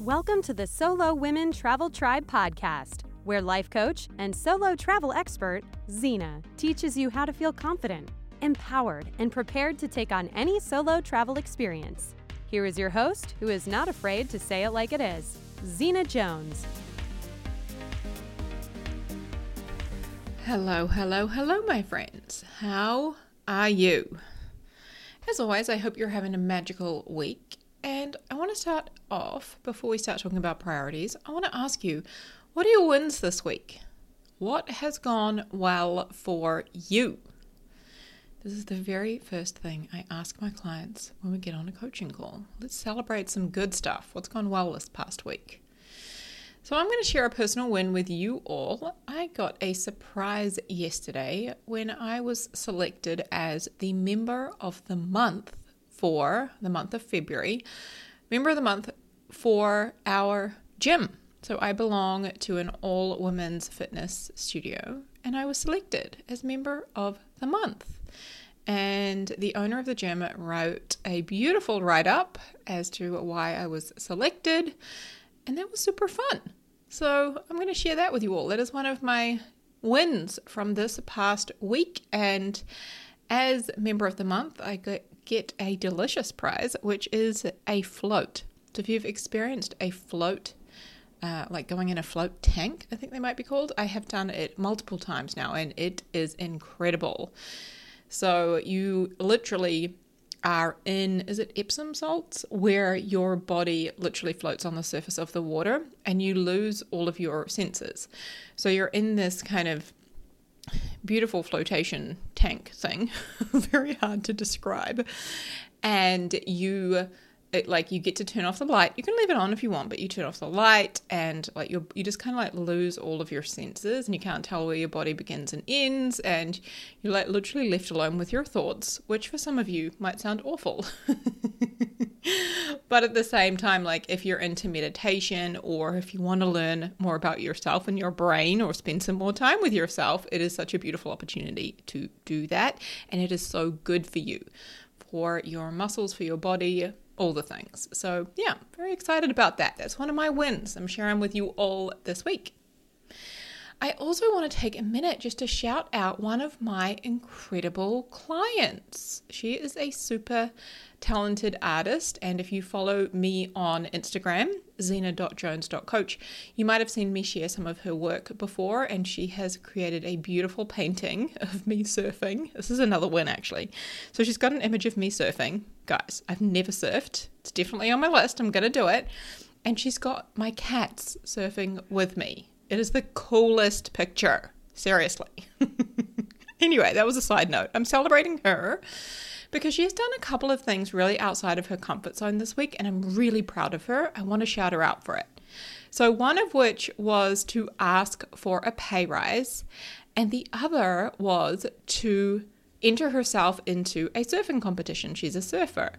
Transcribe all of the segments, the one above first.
Welcome to the Solo Women Travel Tribe podcast, where life coach and solo travel expert Zena teaches you how to feel confident, empowered, and prepared to take on any solo travel experience. Here is your host, who is not afraid to say it like it is, Zena Jones. Hello, hello, hello, my friends. How are you? As always, I hope you're having a magical week. And want to start off, before we start talking about priorities, I want to ask you what are your wins this week? What has gone well for you? This is the very first thing I ask my clients when we get on a coaching call. Let's celebrate some good stuff. What's gone well this past week? So, I'm going to share a personal win with you all. I got a surprise yesterday when I was selected as the member of the month for the month of February, member of the month for our gym. So, I belong to an all women's fitness studio and I was selected as member of the month. And the owner of the gym wrote a beautiful write up as to why I was selected, and that was super fun. So I'm going to share that with you all. That is one of my wins from this past week. And as member of the month, I get a delicious prize, which is a float. So if you've experienced a float, uh, like going in a float tank, I think they might be called, I have done it multiple times now, and it is incredible. So you literally are in, is it Epsom salts, where your body literally floats on the surface of the water and you lose all of your senses. So you're in this kind of beautiful flotation tank thing, very hard to describe. And you it, like you get to turn off the light. You can leave it on if you want, but you turn off the light and like you you just kind of like lose all of your senses and you can't tell where your body begins and ends and you're like literally left alone with your thoughts, which for some of you might sound awful. but at the same time, like if you're into meditation or if you want to learn more about yourself and your brain or spend some more time with yourself, it is such a beautiful opportunity to do that and it is so good for you. For your muscles, for your body, all the things. So, yeah, very excited about that. That's one of my wins I'm sharing with you all this week. I also want to take a minute just to shout out one of my incredible clients. She is a super talented artist, and if you follow me on Instagram, zena.jones.coach, you might have seen me share some of her work before, and she has created a beautiful painting of me surfing. This is another win, actually. So she's got an image of me surfing. Guys, I've never surfed. It's definitely on my list. I'm going to do it. And she's got my cats surfing with me. It is the coolest picture. Seriously. anyway, that was a side note. I'm celebrating her because she has done a couple of things really outside of her comfort zone this week, and I'm really proud of her. I want to shout her out for it. So, one of which was to ask for a pay rise, and the other was to enter herself into a surfing competition. She's a surfer.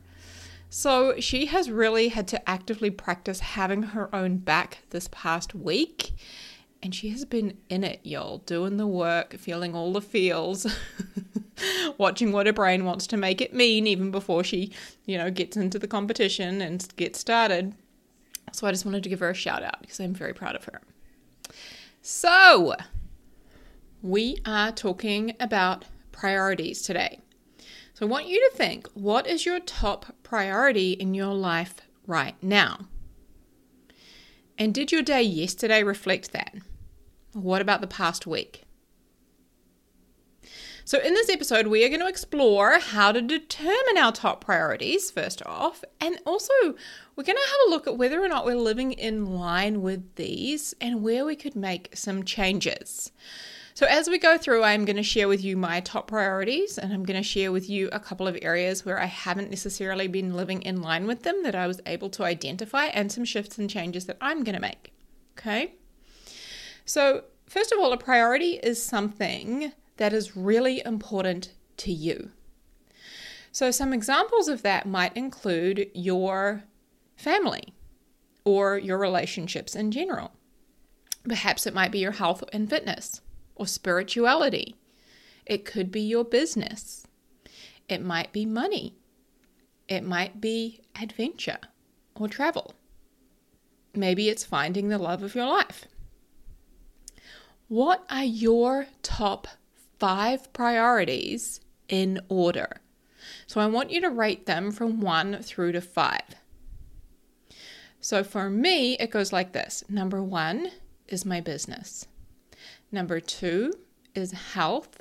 So, she has really had to actively practice having her own back this past week and she has been in it, y'all, doing the work, feeling all the feels, watching what her brain wants to make it mean, even before she, you know, gets into the competition and gets started. So I just wanted to give her a shout out because I'm very proud of her. So, we are talking about priorities today. So, I want you to think what is your top priority in your life right now? And did your day yesterday reflect that? What about the past week? So, in this episode, we are going to explore how to determine our top priorities, first off, and also we're going to have a look at whether or not we're living in line with these and where we could make some changes. So, as we go through, I'm going to share with you my top priorities and I'm going to share with you a couple of areas where I haven't necessarily been living in line with them that I was able to identify and some shifts and changes that I'm going to make. Okay. So, first of all, a priority is something that is really important to you. So, some examples of that might include your family or your relationships in general. Perhaps it might be your health and fitness or spirituality. It could be your business. It might be money. It might be adventure or travel. maybe it's finding the love of your life. What are your top five priorities in order? So I want you to rate them from one through to five. So for me, it goes like this number one is my business, number two is health,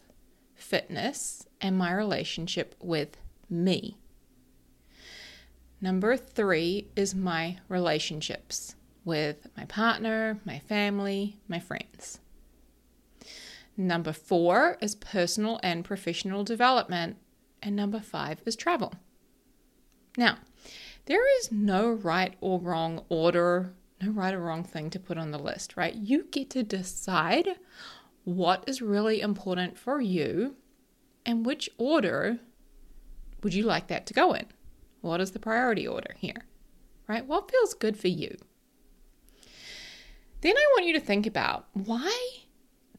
fitness, and my relationship with me. Number three is my relationships with my partner, my family, my friends. Number four is personal and professional development. And number five is travel. Now, there is no right or wrong order, no right or wrong thing to put on the list, right? You get to decide what is really important for you and which order would you like that to go in. What is the priority order here? Right? What feels good for you? Then I want you to think about why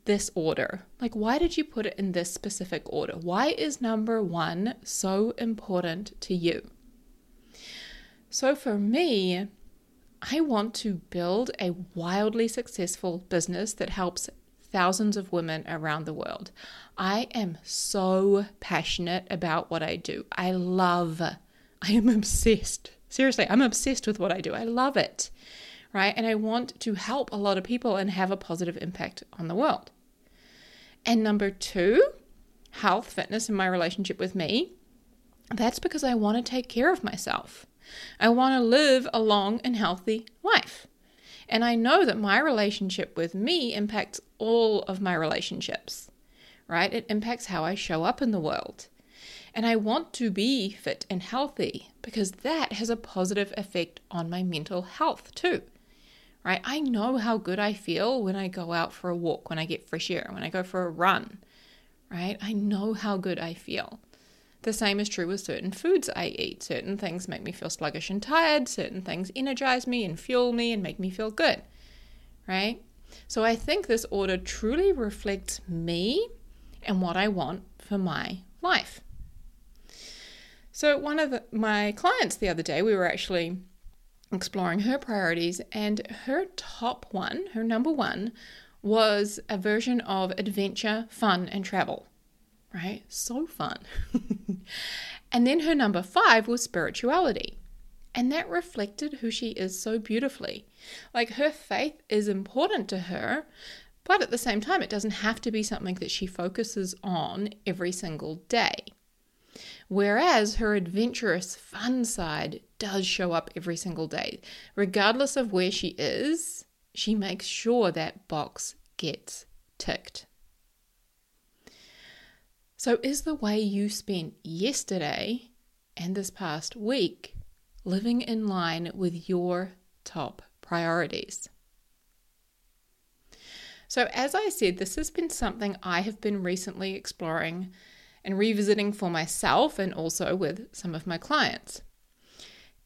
this order? Like, why did you put it in this specific order? Why is number one so important to you? So, for me, I want to build a wildly successful business that helps thousands of women around the world. I am so passionate about what I do. I love I am obsessed. Seriously, I'm obsessed with what I do. I love it, right? And I want to help a lot of people and have a positive impact on the world. And number two, health, fitness, and my relationship with me. That's because I want to take care of myself. I want to live a long and healthy life. And I know that my relationship with me impacts all of my relationships, right? It impacts how I show up in the world. And I want to be fit and healthy because that has a positive effect on my mental health too. Right? I know how good I feel when I go out for a walk, when I get fresh air, when I go for a run. Right? I know how good I feel. The same is true with certain foods I eat. Certain things make me feel sluggish and tired, certain things energize me and fuel me and make me feel good. Right? So I think this order truly reflects me and what I want for my life. So, one of the, my clients the other day, we were actually exploring her priorities, and her top one, her number one, was a version of adventure, fun, and travel. Right? So fun. and then her number five was spirituality. And that reflected who she is so beautifully. Like her faith is important to her, but at the same time, it doesn't have to be something that she focuses on every single day. Whereas her adventurous, fun side does show up every single day. Regardless of where she is, she makes sure that box gets ticked. So, is the way you spent yesterday and this past week living in line with your top priorities? So, as I said, this has been something I have been recently exploring and revisiting for myself and also with some of my clients.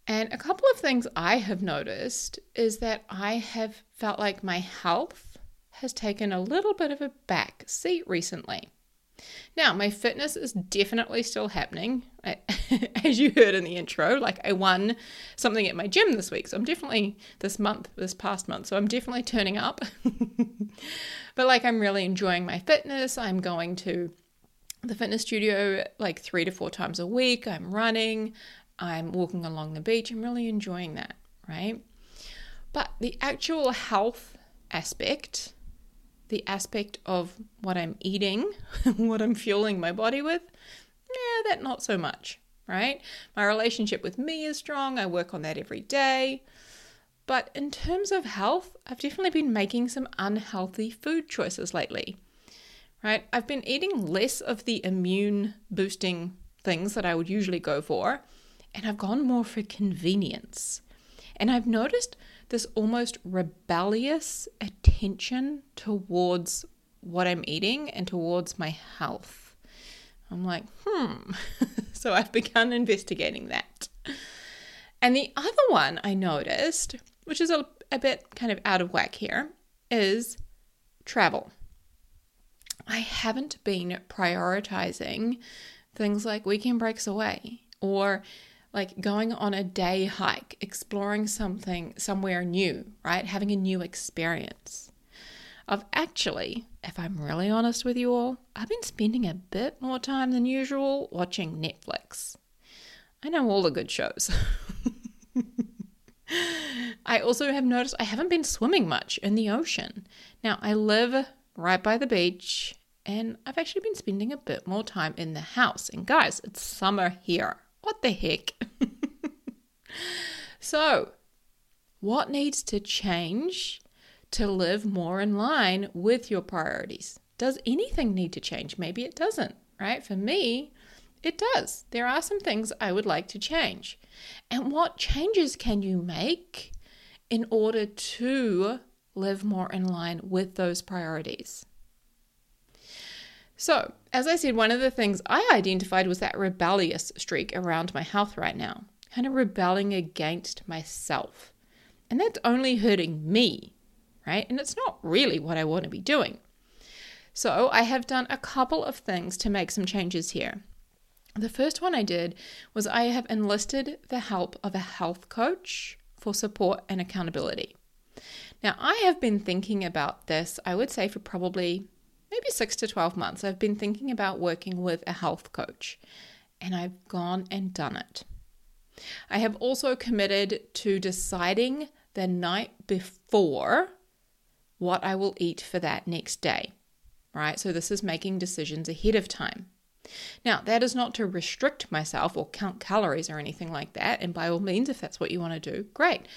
And a couple of things I have noticed is that I have felt like my health has taken a little bit of a back seat recently. Now, my fitness is definitely still happening. I, as you heard in the intro, like I won something at my gym this week. So I'm definitely this month, this past month. So I'm definitely turning up. but like I'm really enjoying my fitness. I'm going to the fitness studio like three to four times a week. I'm running, I'm walking along the beach. I'm really enjoying that, right? But the actual health aspect, the aspect of what I'm eating, what I'm fueling my body with, yeah, that not so much, right? My relationship with me is strong. I work on that every day. But in terms of health, I've definitely been making some unhealthy food choices lately right? I've been eating less of the immune boosting things that I would usually go for, and I've gone more for convenience. And I've noticed this almost rebellious attention towards what I'm eating and towards my health. I'm like, hmm. so I've begun investigating that. And the other one I noticed, which is a, a bit kind of out of whack here, is travel. I haven't been prioritizing things like weekend breaks away or like going on a day hike, exploring something somewhere new, right? Having a new experience. I've actually, if I'm really honest with you all, I've been spending a bit more time than usual watching Netflix. I know all the good shows. I also have noticed I haven't been swimming much in the ocean. Now, I live right by the beach and I've actually been spending a bit more time in the house. And guys, it's summer here. What the heck? so, what needs to change to live more in line with your priorities? Does anything need to change? Maybe it doesn't, right? For me, it does. There are some things I would like to change. And what changes can you make in order to live more in line with those priorities? So, as I said, one of the things I identified was that rebellious streak around my health right now, kind of rebelling against myself. And that's only hurting me, right? And it's not really what I want to be doing. So, I have done a couple of things to make some changes here. The first one I did was I have enlisted the help of a health coach for support and accountability. Now, I have been thinking about this, I would say, for probably maybe six to 12 months. I've been thinking about working with a health coach, and I've gone and done it. I have also committed to deciding the night before what I will eat for that next day, right? So, this is making decisions ahead of time. Now, that is not to restrict myself or count calories or anything like that. And by all means, if that's what you want to do, great.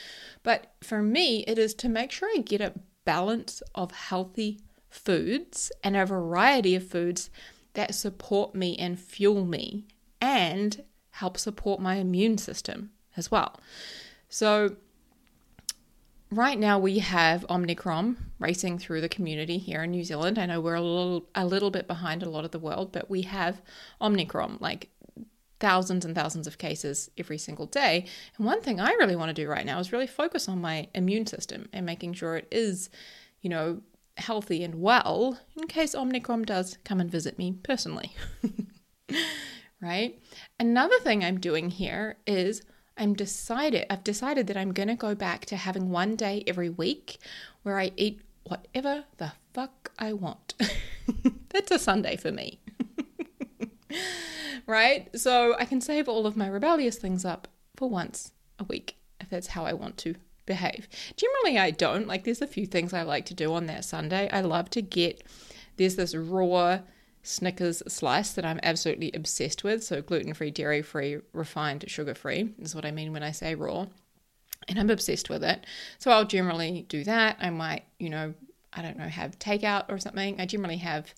But for me, it is to make sure I get a balance of healthy foods and a variety of foods that support me and fuel me and help support my immune system as well. So, right now we have Omicron racing through the community here in New Zealand. I know we're a little a little bit behind a lot of the world, but we have Omicron like thousands and thousands of cases every single day. And one thing I really want to do right now is really focus on my immune system and making sure it is, you know, healthy and well in case Omicron does come and visit me personally. right? Another thing I'm doing here is I'm decided I've decided that I'm going to go back to having one day every week where I eat whatever the fuck I want. That's a Sunday for me. right? So I can save all of my rebellious things up for once a week if that's how I want to behave. Generally, I don't. Like, there's a few things I like to do on that Sunday. I love to get, there's this raw Snickers slice that I'm absolutely obsessed with. So, gluten free, dairy free, refined, sugar free is what I mean when I say raw. And I'm obsessed with it. So, I'll generally do that. I might, you know, I don't know, have takeout or something. I generally have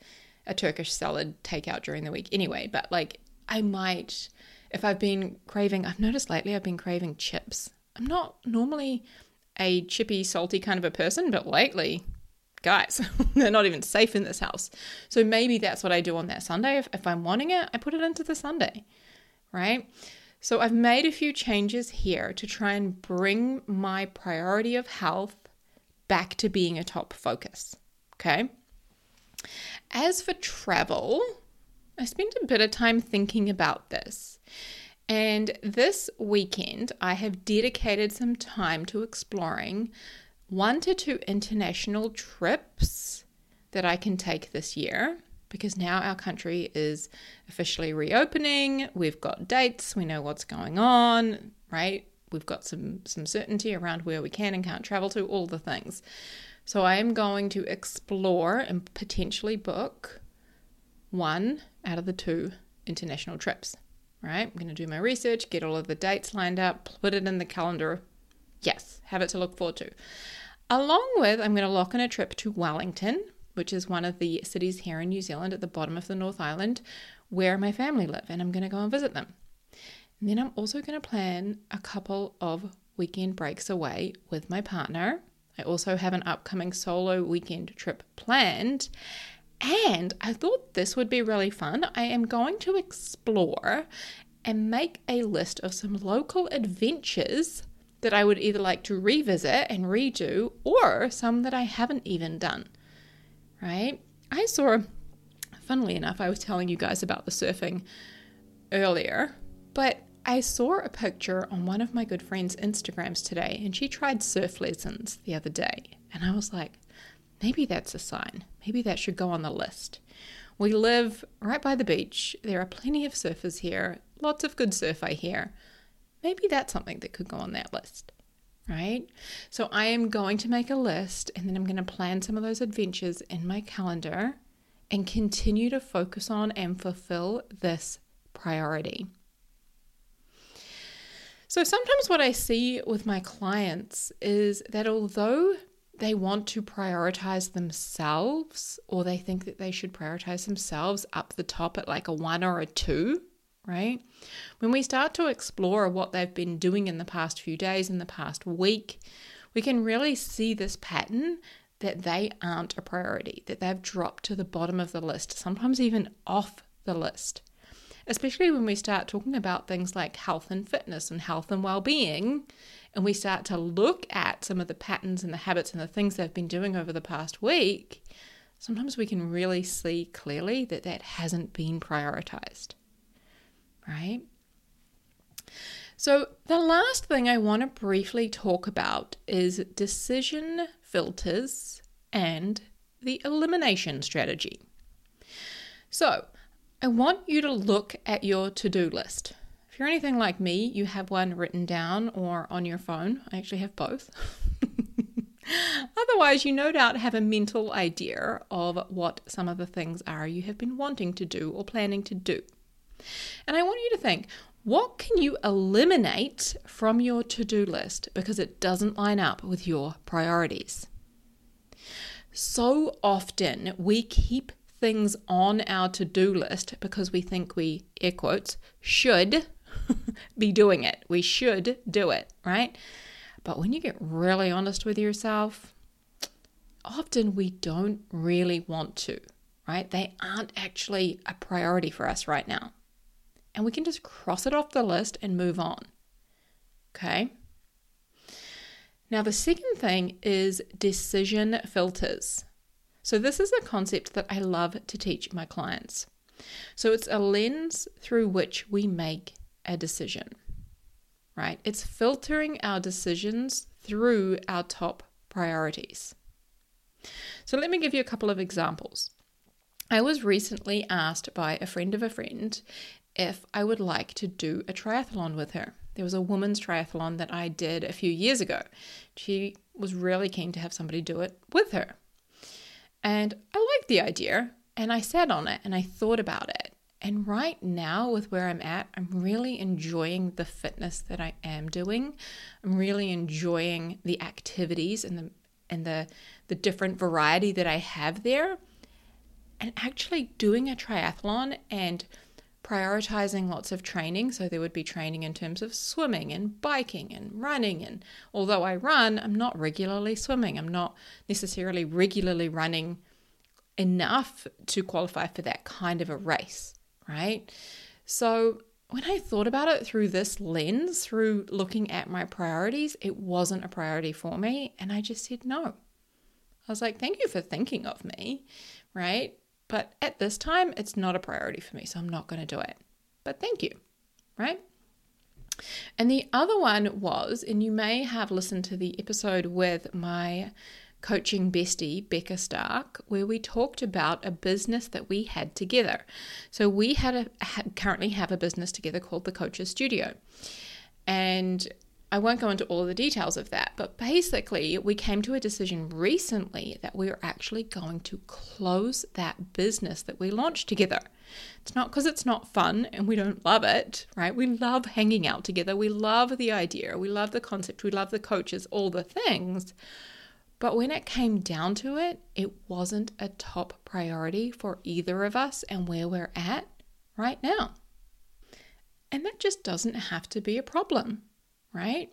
a Turkish salad takeout during the week anyway. But, like, I might, if I've been craving, I've noticed lately I've been craving chips. I'm not normally a chippy, salty kind of a person, but lately guys, they're not even safe in this house. So maybe that's what I do on that Sunday. If, if I'm wanting it, I put it into the Sunday, right? So I've made a few changes here to try and bring my priority of health back to being a top focus. Okay. As for travel, I spent a bit of time thinking about this. And this weekend, I have dedicated some time to exploring one to two international trips that I can take this year because now our country is officially reopening. We've got dates, we know what's going on, right? We've got some some certainty around where we can and can't travel to, all the things. So I am going to explore and potentially book one out of the two international trips. Right? I'm going to do my research, get all of the dates lined up, put it in the calendar. Yes, have it to look forward to. Along with, I'm going to lock in a trip to Wellington, which is one of the cities here in New Zealand at the bottom of the North Island where my family live, and I'm going to go and visit them. And then I'm also going to plan a couple of weekend breaks away with my partner. I also have an upcoming solo weekend trip planned. And I thought this would be really fun. I am going to explore and make a list of some local adventures that I would either like to revisit and redo or some that I haven't even done. Right? I saw, funnily enough, I was telling you guys about the surfing earlier, but I saw a picture on one of my good friend's Instagrams today, and she tried surf lessons the other day. And I was like, maybe that's a sign. Maybe that should go on the list. We live right by the beach. There are plenty of surfers here, lots of good surf, I hear. Maybe that's something that could go on that list, right? So I am going to make a list and then I'm going to plan some of those adventures in my calendar and continue to focus on and fulfill this priority. So sometimes what I see with my clients is that although they want to prioritize themselves or they think that they should prioritize themselves up the top at like a one or a two, right? When we start to explore what they've been doing in the past few days, in the past week, we can really see this pattern that they aren't a priority, that they've dropped to the bottom of the list, sometimes even off the list especially when we start talking about things like health and fitness and health and well-being and we start to look at some of the patterns and the habits and the things they've been doing over the past week sometimes we can really see clearly that that hasn't been prioritized right so the last thing i want to briefly talk about is decision filters and the elimination strategy so I want you to look at your to do list. If you're anything like me, you have one written down or on your phone. I actually have both. Otherwise, you no doubt have a mental idea of what some of the things are you have been wanting to do or planning to do. And I want you to think what can you eliminate from your to do list because it doesn't line up with your priorities? So often we keep things on our to do list because we think we, air quotes, should be doing it. We should do it, right? But when you get really honest with yourself, often we don't really want to, right? They aren't actually a priority for us right now. And we can just cross it off the list and move on. Okay? Now, the second thing is decision filters. So, this is a concept that I love to teach my clients. So, it's a lens through which we make a decision, right? It's filtering our decisions through our top priorities. So, let me give you a couple of examples. I was recently asked by a friend of a friend if I would like to do a triathlon with her. There was a women's triathlon that I did a few years ago. She was really keen to have somebody do it with her. And I liked the idea and I sat on it and I thought about it. And right now, with where I'm at, I'm really enjoying the fitness that I am doing. I'm really enjoying the activities and the and the the different variety that I have there. And actually doing a triathlon and prioritizing lots of training. So there would be training in terms of swimming and biking and running. And although I run, I'm not regularly swimming. I'm not necessarily regularly running enough to qualify for that kind of a race, right? So when I thought about it through this lens, through looking at my priorities, it wasn't a priority for me. And I just said no. I was like, thank you for thinking of me, right? But at this time, it's not a priority for me, so I'm not going to do it. But thank you, right? And the other one was, and you may have listened to the episode with my coaching bestie, Becca Stark, where we talked about a business that we had together. So we had a currently have a business together called the Coaches Studio. And I won't go into all the details of that, but basically, we came to a decision recently that we are actually going to close that business that we launched together. It's not because it's not fun and we don't love it, right? We love hanging out together. We love the idea. We love the concept. We love the coaches, all the things. But when it came down to it, it wasn't a top priority for either of us and where we're at right now. And that just doesn't have to be a problem right?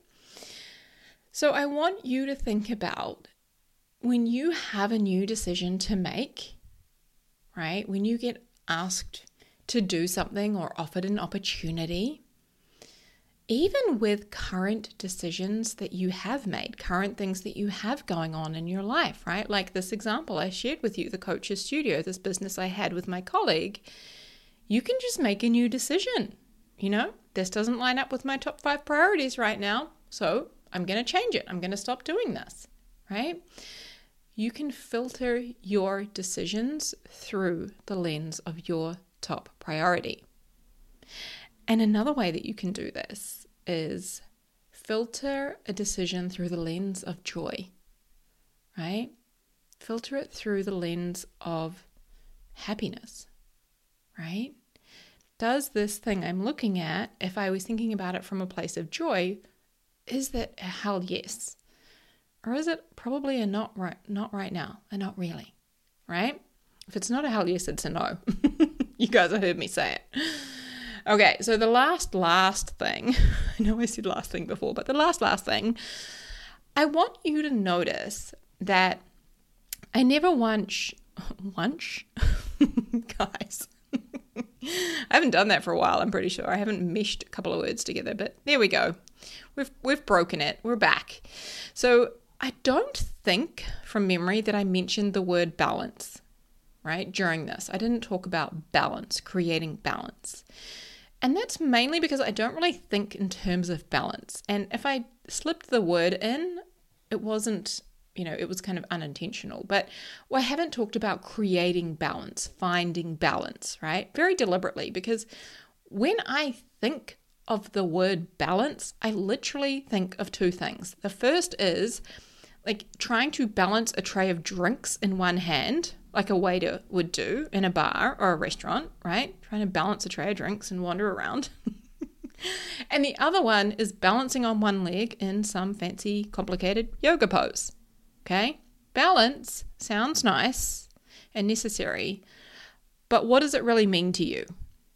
So I want you to think about when you have a new decision to make, right? When you get asked to do something or offered an opportunity, even with current decisions that you have made, current things that you have going on in your life, right? Like this example I shared with you, the Coaches Studio, this business I had with my colleague, you can just make a new decision, you know? this doesn't line up with my top five priorities right now. So I'm going to change it. I'm going to stop doing this, right? You can filter your decisions through the lens of your top priority. And another way that you can do this is filter a decision through the lens of joy, right? Filter it through the lens of happiness, right? Does this thing I'm looking at, if I was thinking about it from a place of joy, is that a hell yes? Or is it probably a not right not right now, a not really? Right? If it's not a hell yes, it's a no. you guys have heard me say it. Okay, so the last, last thing, I know I said last thing before, but the last, last thing, I want you to notice that I never once, once, guys, I haven't done that for a while, I'm pretty sure. I haven't meshed a couple of words together, but there we go. We've, we've broken it. We're back. So I don't think from memory that I mentioned the word balance, right, during this. I didn't talk about balance, creating balance. And that's mainly because I don't really think in terms of balance. And if I slipped the word in, it wasn't, you know, it was kind of unintentional. But well, I haven't talked about creating balance, finding balance, right? Very deliberately, because when I think of the word balance, I literally think of two things. The first is like trying to balance a tray of drinks in one hand, like a waiter would do in a bar or a restaurant, right? Trying to balance a tray of drinks and wander around. and the other one is balancing on one leg in some fancy, complicated yoga pose. Okay? Balance sounds nice and necessary, but what does it really mean to you?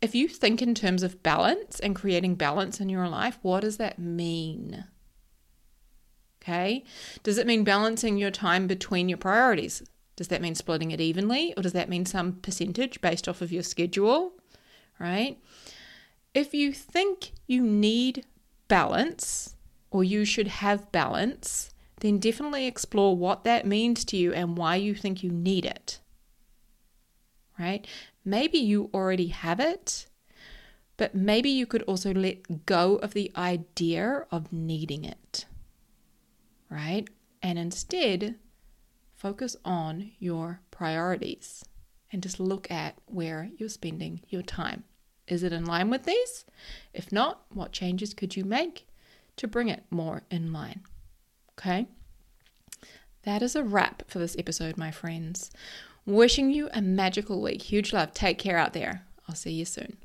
If you think in terms of balance and creating balance in your life, what does that mean? Okay. Does it mean balancing your time between your priorities? Does that mean splitting it evenly or does that mean some percentage based off of your schedule? Right? If you think you need balance or you should have balance, then definitely explore what that means to you and why you think you need it. Right? Maybe you already have it, but maybe you could also let go of the idea of needing it. Right? And instead, focus on your priorities and just look at where you're spending your time. Is it in line with these? If not, what changes could you make to bring it more in line? Okay. That is a wrap for this episode, my friends. Wishing you a magical week. Huge love. Take care out there. I'll see you soon.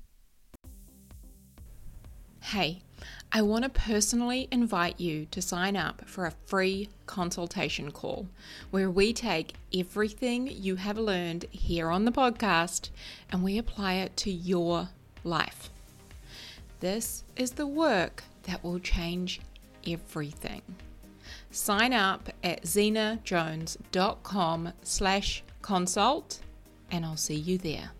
Hey, I want to personally invite you to sign up for a free consultation call where we take everything you have learned here on the podcast and we apply it to your life. This is the work that will change everything. Sign up at zenajones.com slash consult and I'll see you there.